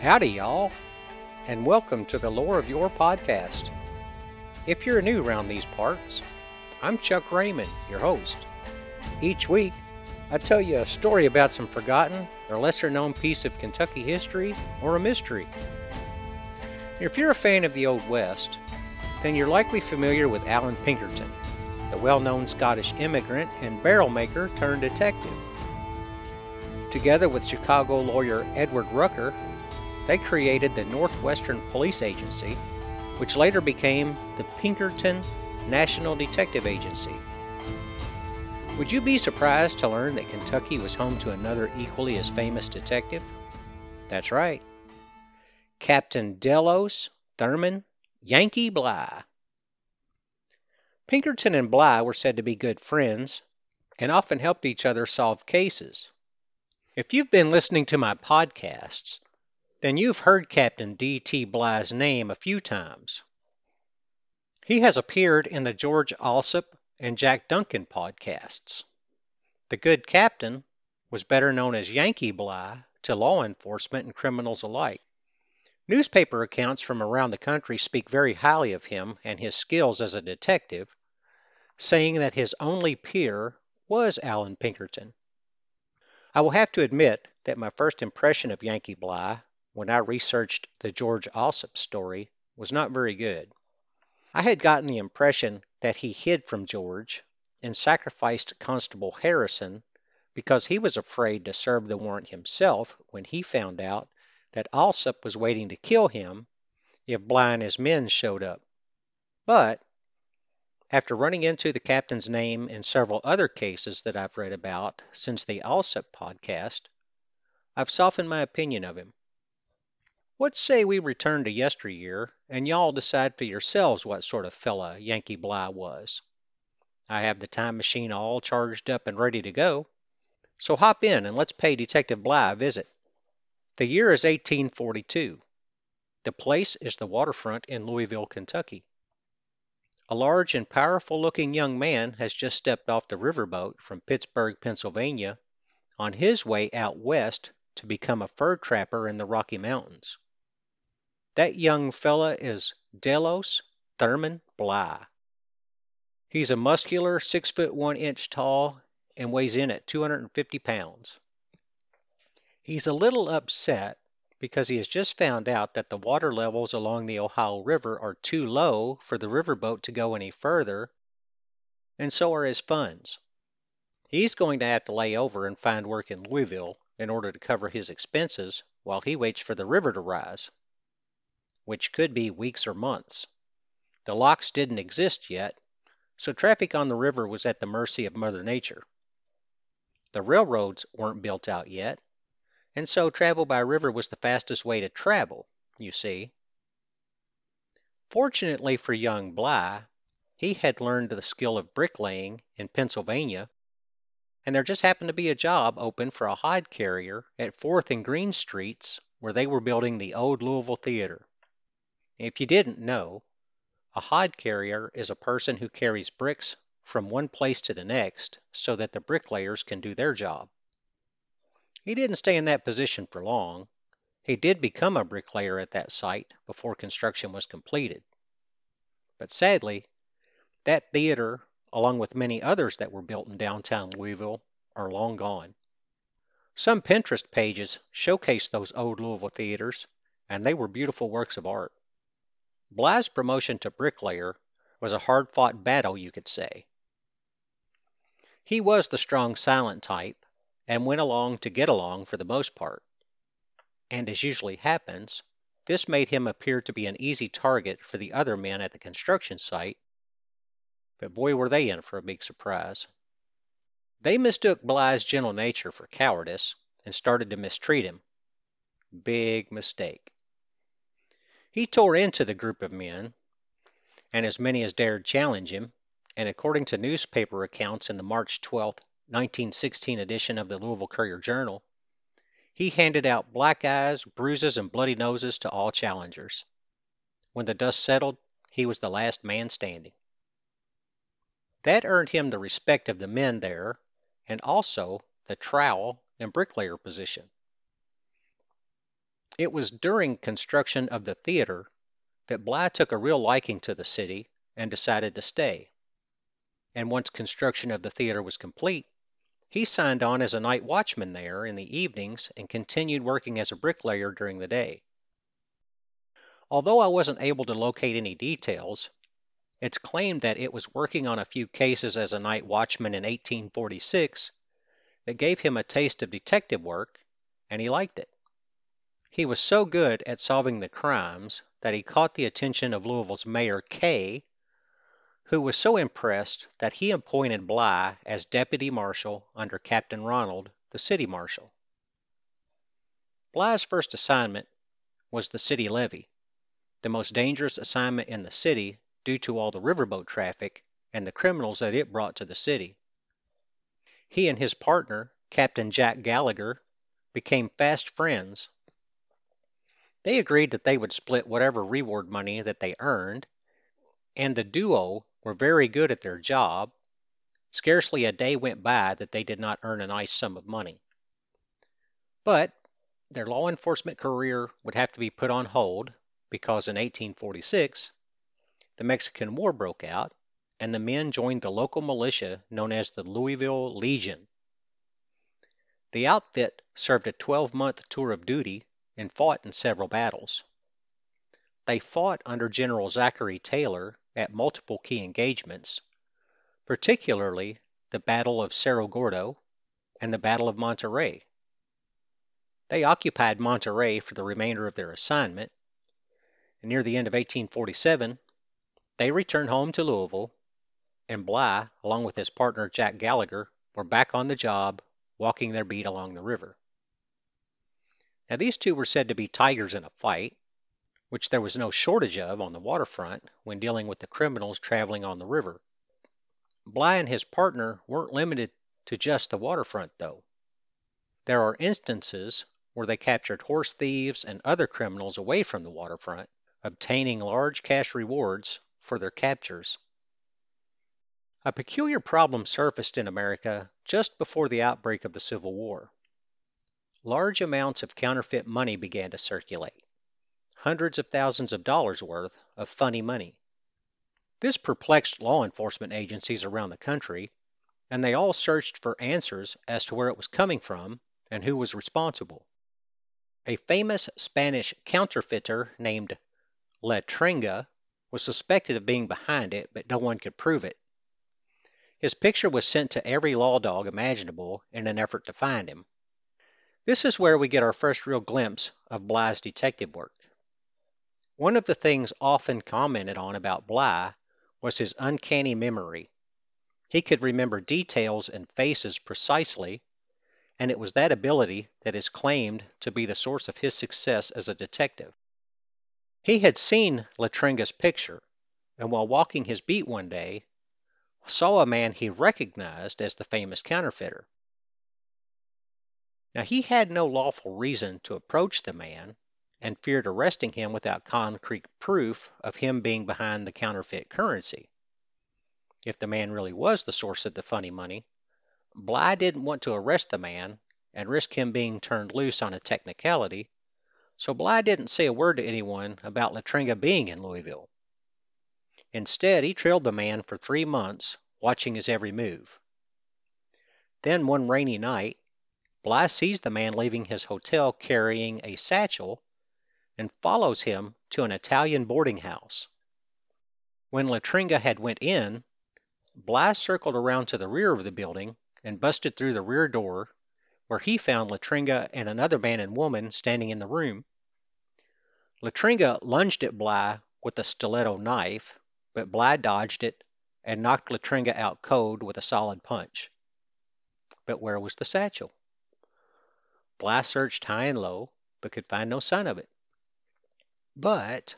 Howdy, y'all, and welcome to the Lore of Yore podcast. If you're new around these parts, I'm Chuck Raymond, your host. Each week, I tell you a story about some forgotten or lesser known piece of Kentucky history or a mystery. If you're a fan of the Old West, then you're likely familiar with Allan Pinkerton, the well known Scottish immigrant and barrel maker turned detective. Together with Chicago lawyer Edward Rucker, they created the Northwestern Police Agency, which later became the Pinkerton National Detective Agency. Would you be surprised to learn that Kentucky was home to another equally as famous detective? That's right. Captain Delos Thurman Yankee Bligh. Pinkerton and Bligh were said to be good friends and often helped each other solve cases. If you've been listening to my podcasts, then you've heard Captain D.T. Bligh's name a few times. He has appeared in the George Alsop and Jack Duncan podcasts. The good captain was better known as Yankee Bligh to law enforcement and criminals alike. Newspaper accounts from around the country speak very highly of him and his skills as a detective, saying that his only peer was Allan Pinkerton. I will have to admit that my first impression of Yankee Bligh when I researched the George Alsop story was not very good. I had gotten the impression that he hid from George and sacrificed Constable Harrison because he was afraid to serve the warrant himself when he found out that Alsop was waiting to kill him if Bligh and his men showed up. But after running into the captain's name in several other cases that I've read about since the Alsop podcast, I've softened my opinion of him. What say we return to yesteryear, and y'all decide for yourselves what sort of fella Yankee Bligh was? I have the time machine all charged up and ready to go. So hop in and let's pay Detective Bligh a visit. The year is 1842. The place is the waterfront in Louisville, Kentucky. A large and powerful looking young man has just stepped off the riverboat from Pittsburgh, Pennsylvania, on his way out west to become a fur trapper in the Rocky Mountains. That young fella is Delos Thurman Bligh. He's a muscular, six foot one inch tall, and weighs in at 250 pounds. He's a little upset because he has just found out that the water levels along the Ohio River are too low for the riverboat to go any further, and so are his funds. He's going to have to lay over and find work in Louisville in order to cover his expenses while he waits for the river to rise which could be weeks or months. The locks didn't exist yet, so traffic on the river was at the mercy of Mother Nature. The railroads weren't built out yet, and so travel by river was the fastest way to travel, you see. Fortunately for young Bligh, he had learned the skill of bricklaying in Pennsylvania, and there just happened to be a job open for a hod carrier at Fourth and Green Streets where they were building the old Louisville Theater. If you didn't know, a hod carrier is a person who carries bricks from one place to the next so that the bricklayers can do their job. He didn't stay in that position for long. He did become a bricklayer at that site before construction was completed. But sadly, that theater, along with many others that were built in downtown Louisville, are long gone. Some Pinterest pages showcase those old Louisville theaters, and they were beautiful works of art. Bligh's promotion to bricklayer was a hard fought battle, you could say. He was the strong, silent type, and went along to get along for the most part. And as usually happens, this made him appear to be an easy target for the other men at the construction site, but boy were they in for a big surprise. They mistook Bligh's gentle nature for cowardice and started to mistreat him. Big mistake. He tore into the group of men, and as many as dared challenge him, and according to newspaper accounts in the March 12, 1916 edition of the Louisville Courier Journal, he handed out black eyes, bruises, and bloody noses to all challengers. When the dust settled, he was the last man standing. That earned him the respect of the men there, and also the trowel and bricklayer position. It was during construction of the theater that Bligh took a real liking to the city and decided to stay. And once construction of the theater was complete, he signed on as a night watchman there in the evenings and continued working as a bricklayer during the day. Although I wasn't able to locate any details, it's claimed that it was working on a few cases as a night watchman in 1846 that gave him a taste of detective work, and he liked it. He was so good at solving the crimes that he caught the attention of Louisville's Mayor Kaye, who was so impressed that he appointed Bligh as deputy marshal under Captain Ronald, the city marshal. Bligh's first assignment was the city levee, the most dangerous assignment in the city due to all the riverboat traffic and the criminals that it brought to the city. He and his partner, Captain Jack Gallagher, became fast friends. They agreed that they would split whatever reward money that they earned, and the duo were very good at their job. Scarcely a day went by that they did not earn a nice sum of money. But their law enforcement career would have to be put on hold because in 1846 the Mexican War broke out and the men joined the local militia known as the Louisville Legion. The outfit served a 12 month tour of duty and fought in several battles. They fought under General Zachary Taylor at multiple key engagements, particularly the Battle of Cerro Gordo and the Battle of Monterey. They occupied Monterey for the remainder of their assignment, and near the end of 1847 they returned home to Louisville and Bligh, along with his partner Jack Gallagher, were back on the job, walking their beat along the river. Now, these two were said to be tigers in a fight, which there was no shortage of on the waterfront when dealing with the criminals traveling on the river. Bligh and his partner weren't limited to just the waterfront, though. There are instances where they captured horse thieves and other criminals away from the waterfront, obtaining large cash rewards for their captures. A peculiar problem surfaced in America just before the outbreak of the Civil War. Large amounts of counterfeit money began to circulate, hundreds of thousands of dollars worth of funny money. This perplexed law enforcement agencies around the country, and they all searched for answers as to where it was coming from and who was responsible. A famous Spanish counterfeiter named Letrenga was suspected of being behind it, but no one could prove it. His picture was sent to every law dog imaginable in an effort to find him. This is where we get our first real glimpse of Bligh's detective work. One of the things often commented on about Bligh was his uncanny memory. He could remember details and faces precisely, and it was that ability that is claimed to be the source of his success as a detective. He had seen Letrenga's picture, and while walking his beat one day, saw a man he recognized as the famous counterfeiter. Now, he had no lawful reason to approach the man and feared arresting him without concrete proof of him being behind the counterfeit currency. If the man really was the source of the funny money, Bligh didn't want to arrest the man and risk him being turned loose on a technicality, so Bligh didn't say a word to anyone about Letrenga being in Louisville. Instead, he trailed the man for three months, watching his every move. Then one rainy night, Bligh sees the man leaving his hotel carrying a satchel and follows him to an Italian boarding house. When Letrenga had went in, Bligh circled around to the rear of the building and busted through the rear door, where he found Letrenga and another man and woman standing in the room. Letrenga lunged at Bligh with a stiletto knife, but Bligh dodged it and knocked Letrenga out cold with a solid punch. But where was the satchel? Bligh searched high and low, but could find no sign of it. But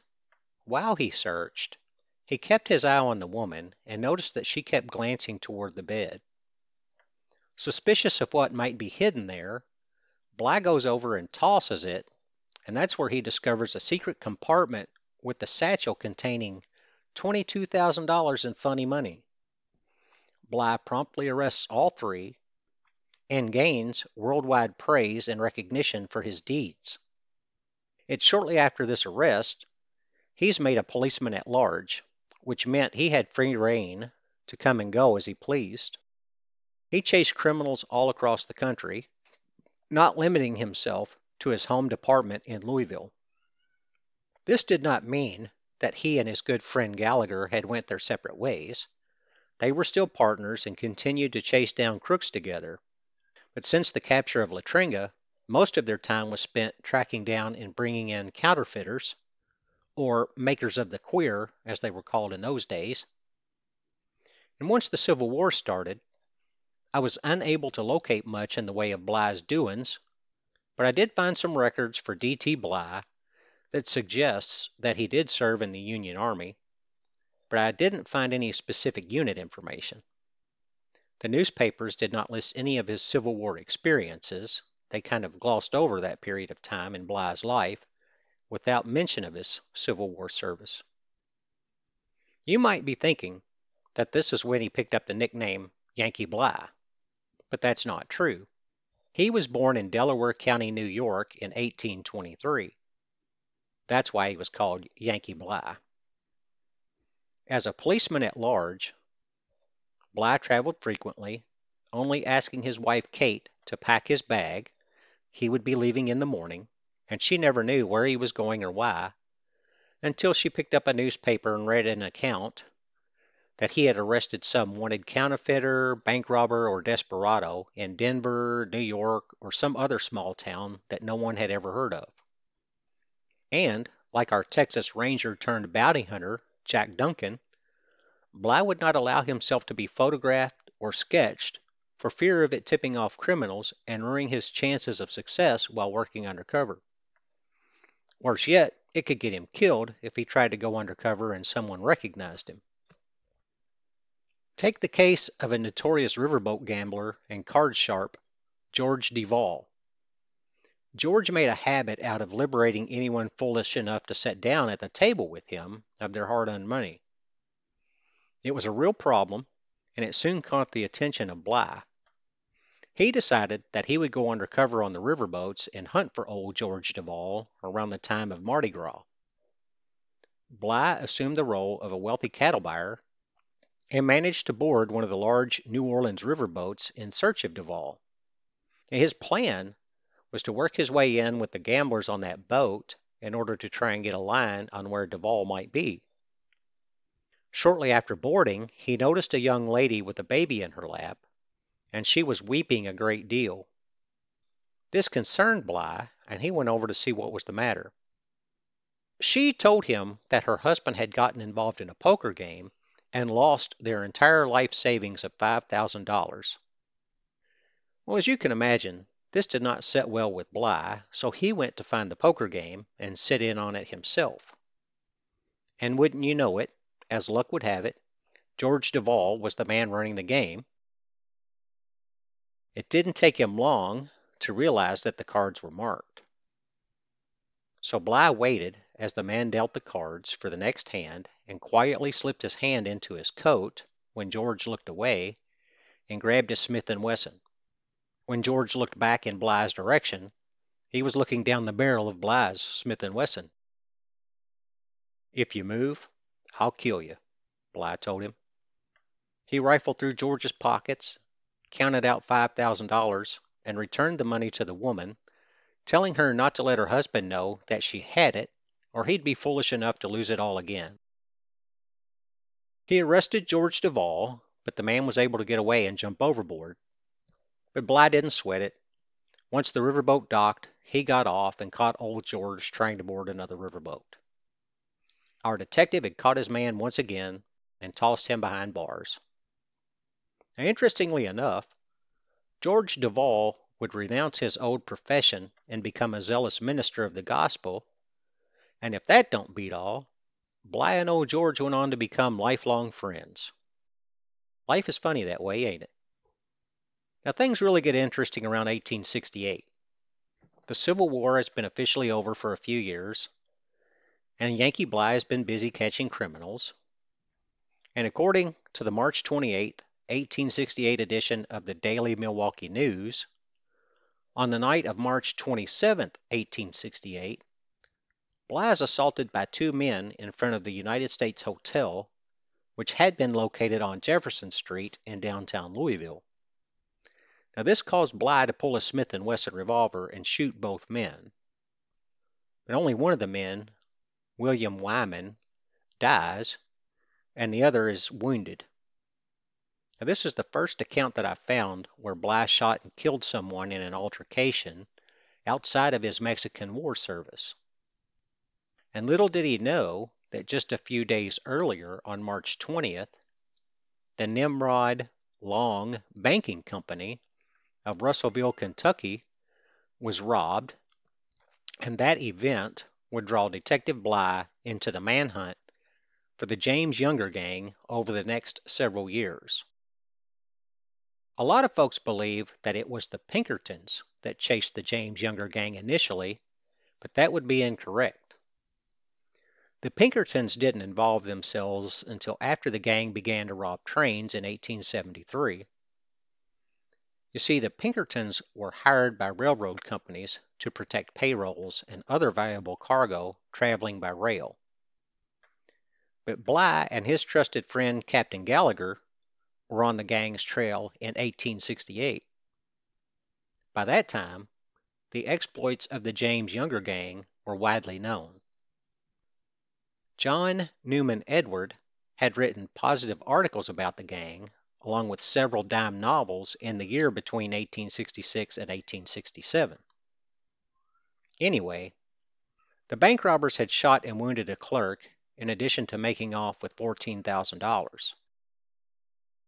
while he searched, he kept his eye on the woman and noticed that she kept glancing toward the bed. Suspicious of what might be hidden there, Bligh goes over and tosses it, and that's where he discovers a secret compartment with the satchel containing $22,000 in funny money. Bligh promptly arrests all three and gains worldwide praise and recognition for his deeds. It's shortly after this arrest he's made a policeman at large, which meant he had free rein to come and go as he pleased. He chased criminals all across the country, not limiting himself to his home department in Louisville. This did not mean that he and his good friend Gallagher had went their separate ways. They were still partners and continued to chase down crooks together. But since the capture of Latringa, most of their time was spent tracking down and bringing in counterfeiters, or makers of the queer, as they were called in those days. And once the Civil War started, I was unable to locate much in the way of Bligh's doings, but I did find some records for D.T. Bligh that suggests that he did serve in the Union Army, but I didn't find any specific unit information. The newspapers did not list any of his Civil War experiences. They kind of glossed over that period of time in Bligh's life without mention of his Civil War service. You might be thinking that this is when he picked up the nickname Yankee Bligh but that's not true. He was born in Delaware County, New York in 1823. That's why he was called Yankee Bligh. As a policeman at large, Bligh traveled frequently, only asking his wife Kate to pack his bag. He would be leaving in the morning, and she never knew where he was going or why, until she picked up a newspaper and read an account that he had arrested some wanted counterfeiter, bank robber, or desperado in Denver, New York, or some other small town that no one had ever heard of. And, like our Texas Ranger turned bounty hunter, Jack Duncan, Bligh would not allow himself to be photographed or sketched for fear of it tipping off criminals and ruining his chances of success while working undercover. Worse yet, it could get him killed if he tried to go undercover and someone recognized him. Take the case of a notorious riverboat gambler and card sharp, George Devall. George made a habit out of liberating anyone foolish enough to sit down at the table with him of their hard earned money. It was a real problem, and it soon caught the attention of Bligh. He decided that he would go undercover on the riverboats and hunt for old George Duval around the time of Mardi Gras. Bligh assumed the role of a wealthy cattle buyer and managed to board one of the large New Orleans river boats in search of Devall. His plan was to work his way in with the gamblers on that boat in order to try and get a line on where Duval might be. Shortly after boarding, he noticed a young lady with a baby in her lap, and she was weeping a great deal. This concerned Bligh, and he went over to see what was the matter. She told him that her husband had gotten involved in a poker game and lost their entire life savings of $5,000. Well, as you can imagine, this did not set well with Bligh, so he went to find the poker game and sit in on it himself. And wouldn't you know it, as luck would have it, George Devall was the man running the game. It didn't take him long to realize that the cards were marked. So Bligh waited as the man dealt the cards for the next hand and quietly slipped his hand into his coat when George looked away and grabbed his Smith & Wesson. When George looked back in Bligh's direction, he was looking down the barrel of Bligh's Smith & Wesson. If you move, I'll kill you, Bligh told him. He rifled through George's pockets, counted out $5,000, and returned the money to the woman, telling her not to let her husband know that she had it or he'd be foolish enough to lose it all again. He arrested George Devall, but the man was able to get away and jump overboard. But Bligh didn't sweat it. Once the riverboat docked, he got off and caught old George trying to board another riverboat. Our detective had caught his man once again and tossed him behind bars. Now, interestingly enough, George Devall would renounce his old profession and become a zealous minister of the gospel and if that don't beat all, Bligh and old George went on to become lifelong friends. Life is funny that way, ain't it? Now, things really get interesting around 1868. The Civil War has been officially over for a few years, and Yankee Bligh has been busy catching criminals. And according to the March 28, 1868 edition of the Daily Milwaukee News, on the night of March 27, 1868, Bligh is assaulted by two men in front of the United States Hotel, which had been located on Jefferson Street in downtown Louisville. Now, this caused Bligh to pull a Smith & Wesson revolver and shoot both men. But only one of the men, William Wyman, dies, and the other is wounded. Now, this is the first account that I found where Bligh shot and killed someone in an altercation outside of his Mexican War service. And little did he know that just a few days earlier, on March 20th, the Nimrod Long Banking Company of Russellville, Kentucky, was robbed, and that event would draw Detective Bligh into the manhunt for the James Younger gang over the next several years. A lot of folks believe that it was the Pinkertons that chased the James Younger gang initially, but that would be incorrect. The Pinkertons didn't involve themselves until after the gang began to rob trains in 1873. You see, the Pinkertons were hired by railroad companies to protect payrolls and other valuable cargo traveling by rail. But Bligh and his trusted friend Captain Gallagher were on the gang's trail in 1868. By that time, the exploits of the James Younger gang were widely known. John Newman Edward had written positive articles about the gang, along with several dime novels in the year between 1866 and 1867. Anyway, the bank robbers had shot and wounded a clerk in addition to making off with $14,000.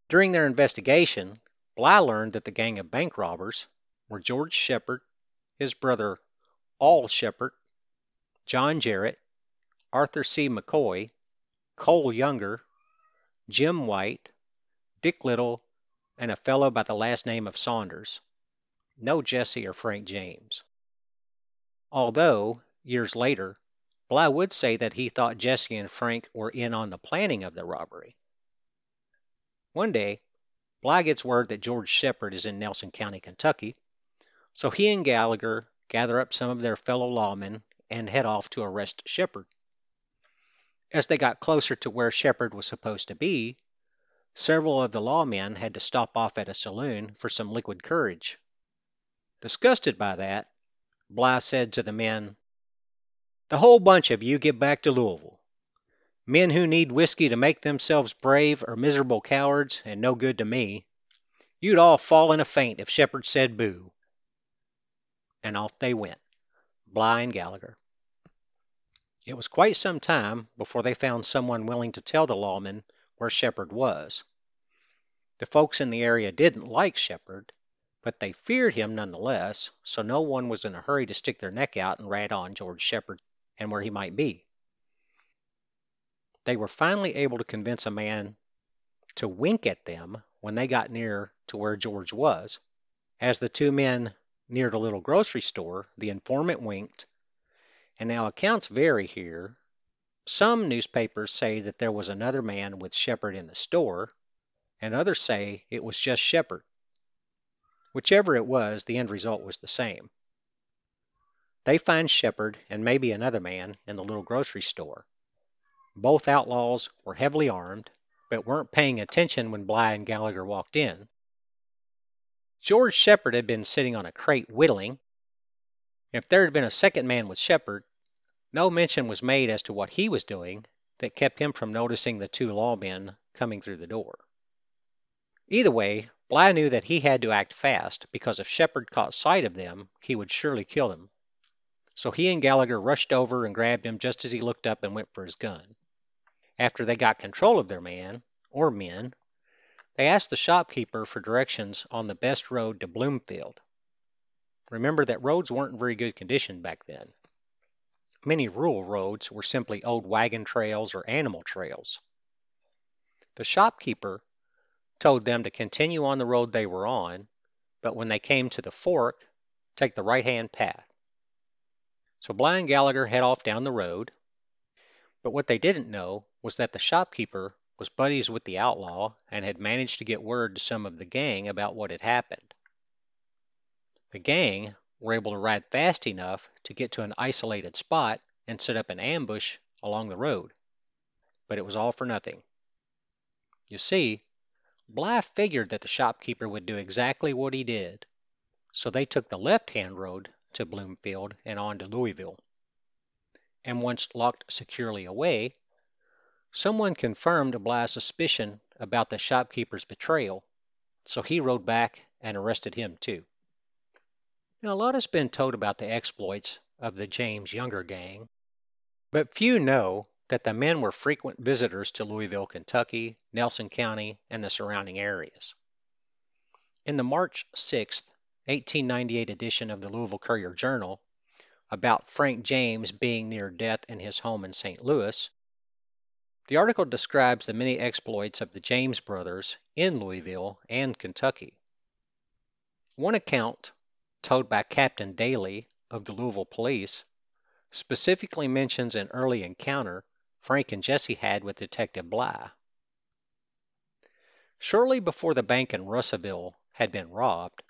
During their investigation, Bligh learned that the gang of bank robbers were George Shepard, his brother All Shepard, John Jarrett, Arthur C. McCoy, Cole Younger, Jim White, Dick Little, and a fellow by the last name of Saunders. No Jesse or Frank James. Although, years later, Bligh would say that he thought Jesse and Frank were in on the planning of the robbery. One day, Bligh gets word that George Shepard is in Nelson County, Kentucky, so he and Gallagher gather up some of their fellow lawmen and head off to arrest Shepard. As they got closer to where Shepard was supposed to be, several of the lawmen had to stop off at a saloon for some liquid courage. Disgusted by that, Bligh said to the men, The whole bunch of you get back to Louisville. Men who need whiskey to make themselves brave are miserable cowards and no good to me. You'd all fall in a faint if Shepard said boo. And off they went, Bligh and Gallagher. It was quite some time before they found someone willing to tell the lawmen where Shepard was. The folks in the area didn't like Shepard, but they feared him nonetheless, so no one was in a hurry to stick their neck out and rat on George Shepard and where he might be they were finally able to convince a man to wink at them when they got near to where George was. As the two men neared a little grocery store, the informant winked. And now accounts vary here. Some newspapers say that there was another man with Shepard in the store, and others say it was just Shepard. Whichever it was, the end result was the same. They find Shepard and maybe another man in the little grocery store. Both outlaws were heavily armed, but weren't paying attention when Bligh and Gallagher walked in. George Shepard had been sitting on a crate whittling. If there had been a second man with Shepard, no mention was made as to what he was doing that kept him from noticing the two lawmen coming through the door. Either way, Bligh knew that he had to act fast because if Shepard caught sight of them, he would surely kill them. So he and Gallagher rushed over and grabbed him just as he looked up and went for his gun. After they got control of their man, or men, they asked the shopkeeper for directions on the best road to Bloomfield. Remember that roads weren't in very good condition back then. Many rural roads were simply old wagon trails or animal trails. The shopkeeper told them to continue on the road they were on, but when they came to the fork, take the right hand path. So Bligh and Gallagher head off down the road, but what they didn't know was that the shopkeeper was buddies with the outlaw and had managed to get word to some of the gang about what had happened. The gang were able to ride fast enough to get to an isolated spot and set up an ambush along the road. But it was all for nothing. You see, Bligh figured that the shopkeeper would do exactly what he did, so they took the left-hand road to Bloomfield and on to Louisville. And once locked securely away, someone confirmed Bligh's suspicion about the shopkeeper's betrayal, so he rode back and arrested him too. Now, a lot has been told about the exploits of the James Younger gang, but few know that the men were frequent visitors to Louisville, Kentucky, Nelson County, and the surrounding areas. In the March 6, 1898 edition of the Louisville Courier Journal, about Frank James being near death in his home in St. Louis, the article describes the many exploits of the James brothers in Louisville and Kentucky. One account, told by Captain Daly of the Louisville Police, specifically mentions an early encounter Frank and Jesse had with Detective Bligh. Shortly before the bank in Russellville had been robbed,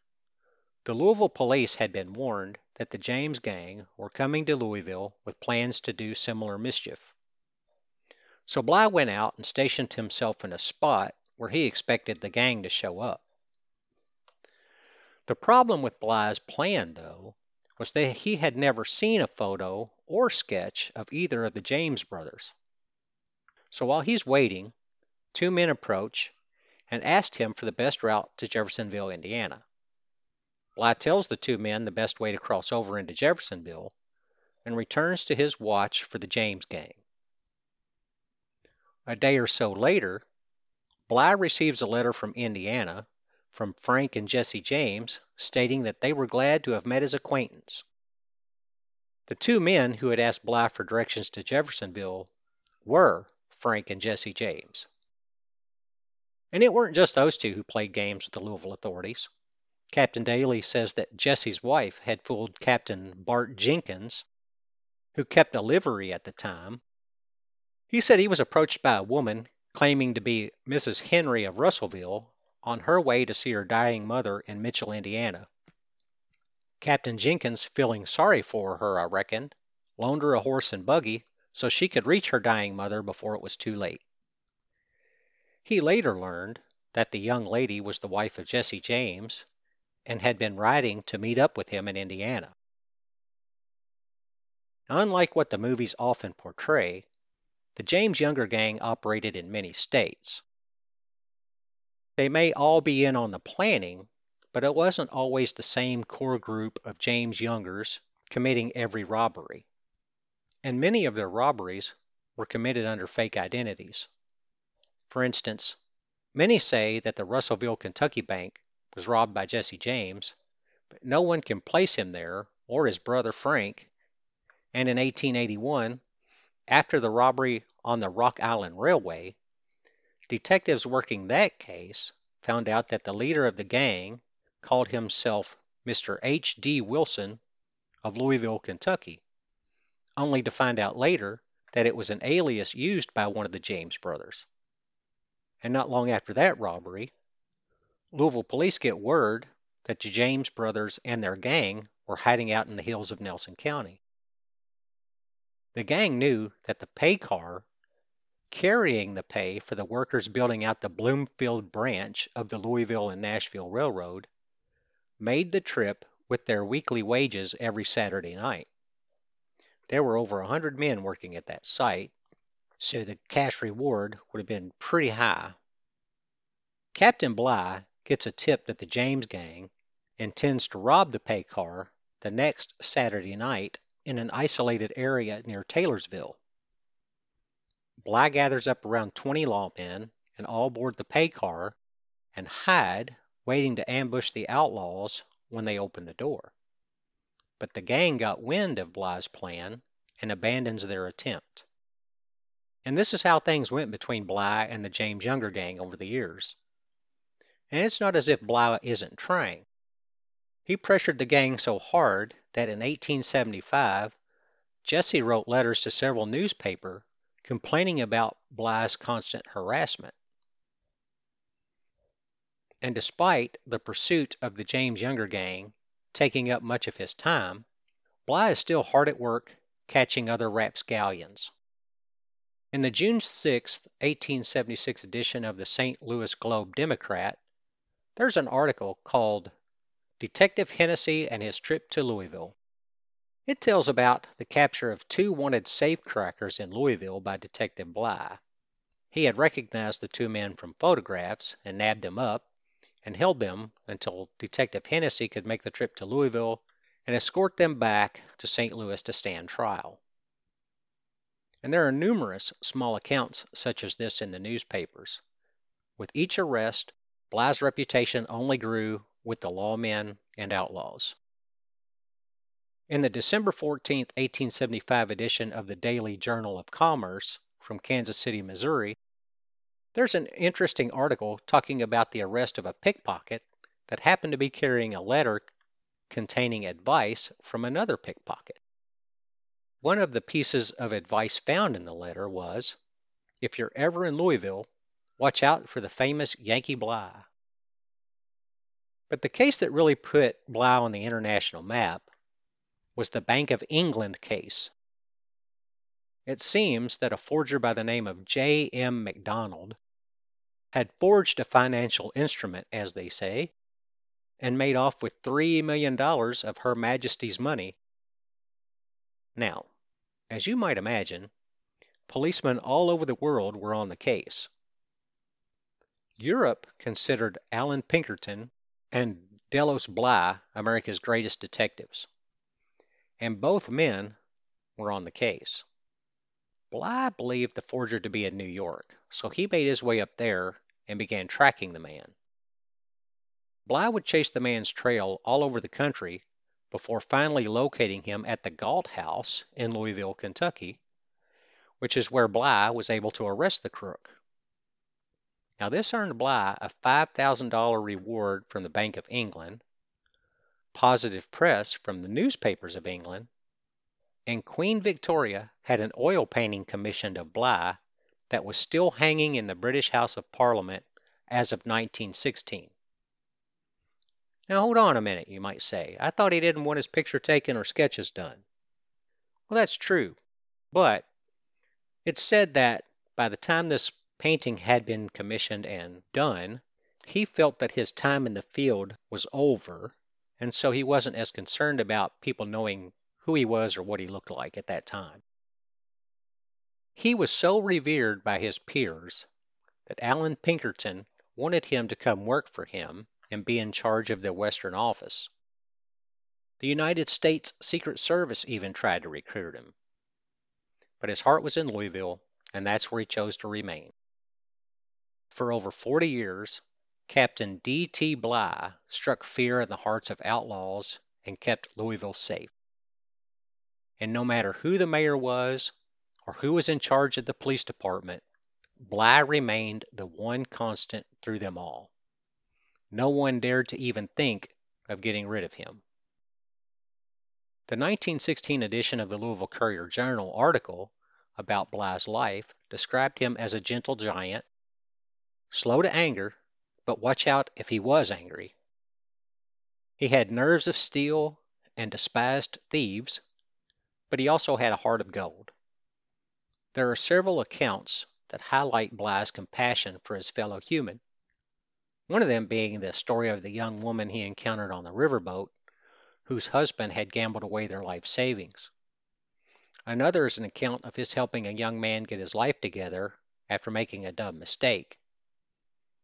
the Louisville police had been warned that the James gang were coming to Louisville with plans to do similar mischief. So Bligh went out and stationed himself in a spot where he expected the gang to show up. The problem with Bligh's plan, though, was that he had never seen a photo or sketch of either of the James brothers. So while he's waiting, two men approach and ask him for the best route to Jeffersonville, Indiana. Bligh tells the two men the best way to cross over into Jeffersonville and returns to his watch for the James gang. A day or so later, Bligh receives a letter from Indiana from Frank and Jesse James stating that they were glad to have met his acquaintance. The two men who had asked Bligh for directions to Jeffersonville were Frank and Jesse James. And it weren't just those two who played games with the Louisville authorities. Captain Daly says that Jesse's wife had fooled Captain Bart Jenkins, who kept a livery at the time. He said he was approached by a woman claiming to be Mrs. Henry of Russellville on her way to see her dying mother in Mitchell, Indiana. Captain Jenkins, feeling sorry for her, I reckon, loaned her a horse and buggy so she could reach her dying mother before it was too late. He later learned that the young lady was the wife of Jesse James and had been riding to meet up with him in Indiana. Unlike what the movies often portray, the James Younger gang operated in many states. They may all be in on the planning, but it wasn't always the same core group of James Youngers committing every robbery and many of their robberies were committed under fake identities. For instance, many say that the Russellville, Kentucky bank was robbed by Jesse James, but no one can place him there or his brother Frank. And in 1881, after the robbery on the Rock Island Railway, detectives working that case found out that the leader of the gang called himself Mr. H. D. Wilson of Louisville, Kentucky only to find out later that it was an alias used by one of the James brothers. And not long after that robbery, Louisville police get word that the James brothers and their gang were hiding out in the hills of Nelson County. The gang knew that the pay car carrying the pay for the workers building out the Bloomfield branch of the Louisville and Nashville Railroad made the trip with their weekly wages every Saturday night. There were over a 100 men working at that site, so the cash reward would have been pretty high. Captain Bligh gets a tip that the James gang intends to rob the pay car the next Saturday night in an isolated area near Taylorsville. Bligh gathers up around 20 lawmen and all board the pay car and hide, waiting to ambush the outlaws when they open the door. But the gang got wind of Bligh's plan and abandons their attempt. And this is how things went between Bligh and the James Younger gang over the years. And it's not as if Bligh isn't trying. He pressured the gang so hard that in 1875, Jesse wrote letters to several newspapers complaining about Bligh's constant harassment. And despite the pursuit of the James Younger gang taking up much of his time, Bligh is still hard at work catching other rapscallions. In the June 6, 1876 edition of the St. Louis Globe Democrat, there's an article called Detective Hennessy and His Trip to Louisville. It tells about the capture of two wanted safecrackers in Louisville by Detective Bligh. He had recognized the two men from photographs and nabbed them up and held them until Detective Hennessy could make the trip to Louisville and escort them back to St. Louis to stand trial. And there are numerous small accounts such as this in the newspapers. With each arrest, Bligh's reputation only grew with the lawmen and outlaws. In the December 14, 1875 edition of the Daily Journal of Commerce from Kansas City, Missouri, there's an interesting article talking about the arrest of a pickpocket that happened to be carrying a letter containing advice from another pickpocket. One of the pieces of advice found in the letter was if you're ever in Louisville, watch out for the famous Yankee Bligh. But the case that really put Bligh on the international map was the Bank of England case. It seems that a forger by the name of J. M. McDonald had forged a financial instrument, as they say, and made off with $3 million of Her Majesty's money. Now, as you might imagine, policemen all over the world were on the case. Europe considered Allan Pinkerton and Delos Bligh America's greatest detectives, and both men were on the case. Bligh believed the forger to be in New York, so he made his way up there and began tracking the man. Bligh would chase the man's trail all over the country before finally locating him at the Galt House in Louisville, Kentucky, which is where Bligh was able to arrest the crook. Now, this earned Bligh a $5,000 reward from the Bank of England, positive press from the newspapers of England, and Queen Victoria had an oil painting commissioned of Bligh that was still hanging in the British House of Parliament as of 1916. Now, hold on a minute, you might say. I thought he didn't want his picture taken or sketches done. Well, that's true, but it's said that by the time this painting had been commissioned and done, he felt that his time in the field was over, and so he wasn't as concerned about people knowing who he was or what he looked like at that time. He was so revered by his peers that Allan Pinkerton wanted him to come work for him and be in charge of the Western office. The United States Secret Service even tried to recruit him. But his heart was in Louisville, and that's where he chose to remain. For over 40 years, Captain D.T. Bligh struck fear in the hearts of outlaws and kept Louisville safe and no matter who the mayor was or who was in charge of the police department, Bligh remained the one constant through them all. No one dared to even think of getting rid of him. The 1916 edition of the Louisville Courier Journal article about Bligh's life described him as a gentle giant, slow to anger, but watch out if he was angry. He had nerves of steel and despised thieves, but he also had a heart of gold. There are several accounts that highlight Bligh's compassion for his fellow human, one of them being the story of the young woman he encountered on the riverboat whose husband had gambled away their life savings. Another is an account of his helping a young man get his life together after making a dumb mistake.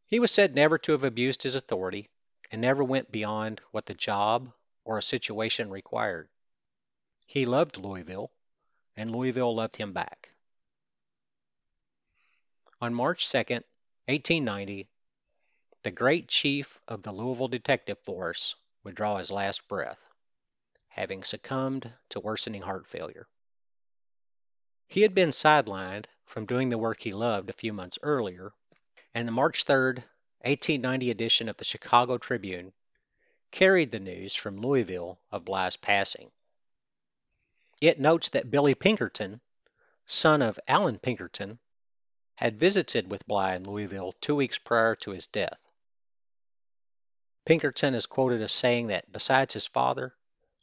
He was said never to have abused his authority and never went beyond what the job or a situation required. He loved Louisville, and Louisville loved him back. On March 2, 1890, the great chief of the Louisville Detective Force would draw his last breath, having succumbed to worsening heart failure. He had been sidelined from doing the work he loved a few months earlier, and the March 3, 1890 edition of the Chicago Tribune carried the news from Louisville of Bligh's passing. It notes that Billy Pinkerton, son of Allan Pinkerton, had visited with Bligh in Louisville two weeks prior to his death. Pinkerton is quoted as saying that besides his father,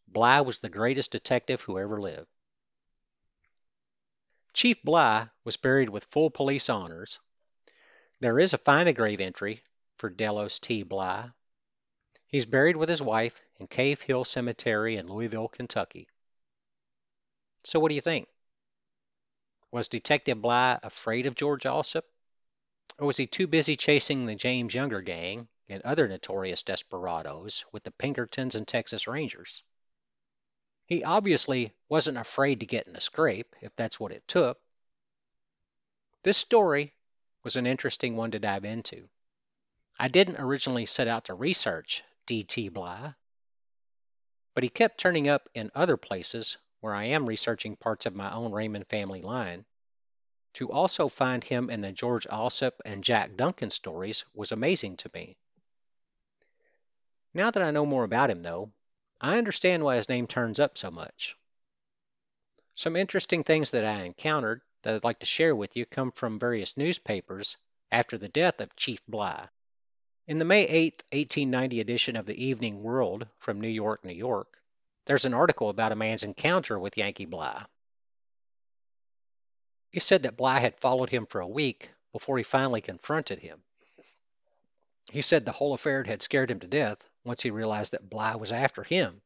Bligh was the greatest detective who ever lived. Chief Bligh was buried with full police honors. There is a find a grave entry for Delos T. Bligh. He's buried with his wife in Cave Hill Cemetery in Louisville, Kentucky. So, what do you think? Was Detective Bligh afraid of George Alsop? Or was he too busy chasing the James Younger gang and other notorious desperados with the Pinkertons and Texas Rangers? He obviously wasn't afraid to get in a scrape, if that's what it took. This story was an interesting one to dive into. I didn't originally set out to research D.T. Bligh, but he kept turning up in other places where I am researching parts of my own Raymond family line. To also find him in the George Alsop and Jack Duncan stories was amazing to me. Now that I know more about him, though, I understand why his name turns up so much. Some interesting things that I encountered that I'd like to share with you come from various newspapers after the death of Chief Bligh. In the May 8, 1890 edition of the Evening World from New York, New York, there's an article about a man's encounter with Yankee Bligh. He said that Bligh had followed him for a week before he finally confronted him. He said the whole affair had scared him to death once he realized that Bligh was after him,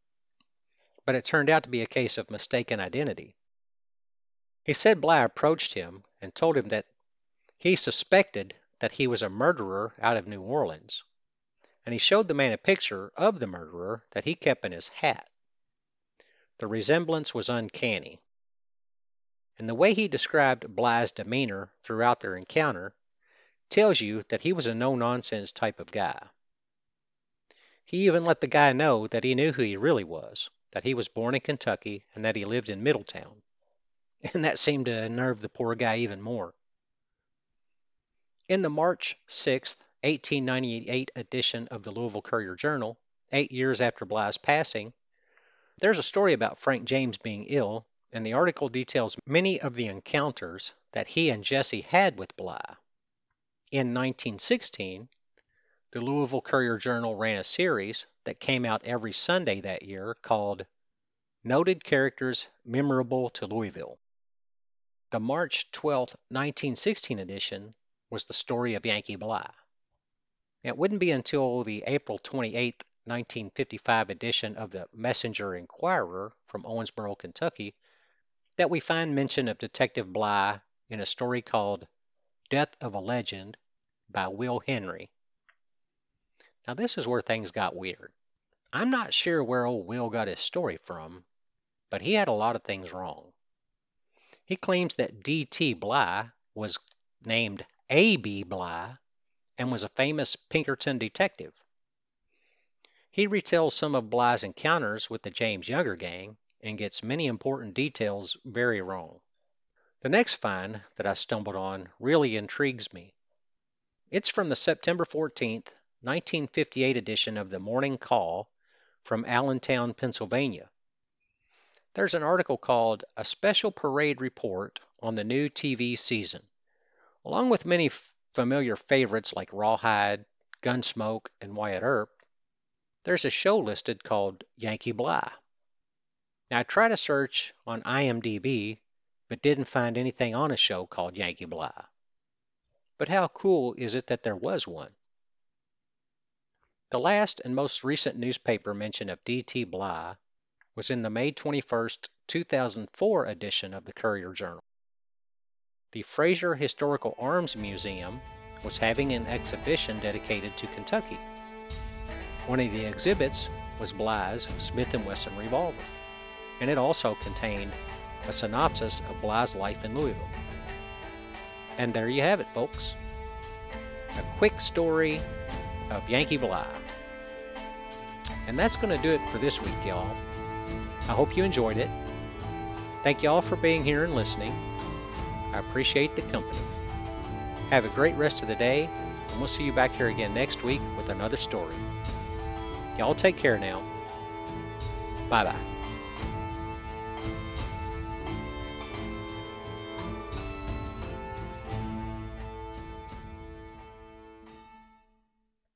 but it turned out to be a case of mistaken identity. He said Bligh approached him and told him that he suspected that he was a murderer out of New Orleans, and he showed the man a picture of the murderer that he kept in his hat. The resemblance was uncanny. And the way he described Bligh's demeanor throughout their encounter tells you that he was a no nonsense type of guy. He even let the guy know that he knew who he really was, that he was born in Kentucky and that he lived in Middletown. And that seemed to nerve the poor guy even more. In the March 6, 1898 edition of the Louisville Courier Journal, eight years after Bligh's passing, there's a story about Frank James being ill, and the article details many of the encounters that he and Jesse had with Bligh. In 1916, the Louisville Courier Journal ran a series that came out every Sunday that year called Noted Characters Memorable to Louisville. The March 12, 1916 edition was the story of Yankee Bligh. It wouldn't be until the April 28, 1955 edition of the Messenger Inquirer from Owensboro, Kentucky, that we find mention of Detective Bligh in a story called Death of a Legend by Will Henry. Now, this is where things got weird. I'm not sure where old Will got his story from, but he had a lot of things wrong. He claims that D.T. Bligh was named A.B. Bligh and was a famous Pinkerton detective. He retells some of Bligh's encounters with the James Younger gang and gets many important details very wrong. The next find that I stumbled on really intrigues me. It's from the September 14th, 1958 edition of the Morning Call from Allentown, Pennsylvania. There's an article called A Special Parade Report on the New TV Season, along with many familiar favorites like Rawhide, Gunsmoke, and Wyatt Earp. There's a show listed called Yankee Bligh. Now, I tried to search on IMDb, but didn't find anything on a show called Yankee Bligh. But how cool is it that there was one? The last and most recent newspaper mention of D.T. Bligh was in the May 21, 2004 edition of the Courier Journal. The Frazier Historical Arms Museum was having an exhibition dedicated to Kentucky. One of the exhibits was Bligh's Smith & Wesson revolver, and it also contained a synopsis of Bligh's life in Louisville. And there you have it, folks. A quick story of Yankee Bligh. And that's going to do it for this week, y'all. I hope you enjoyed it. Thank y'all for being here and listening. I appreciate the company. Have a great rest of the day, and we'll see you back here again next week with another story. Y'all take care now. Bye bye.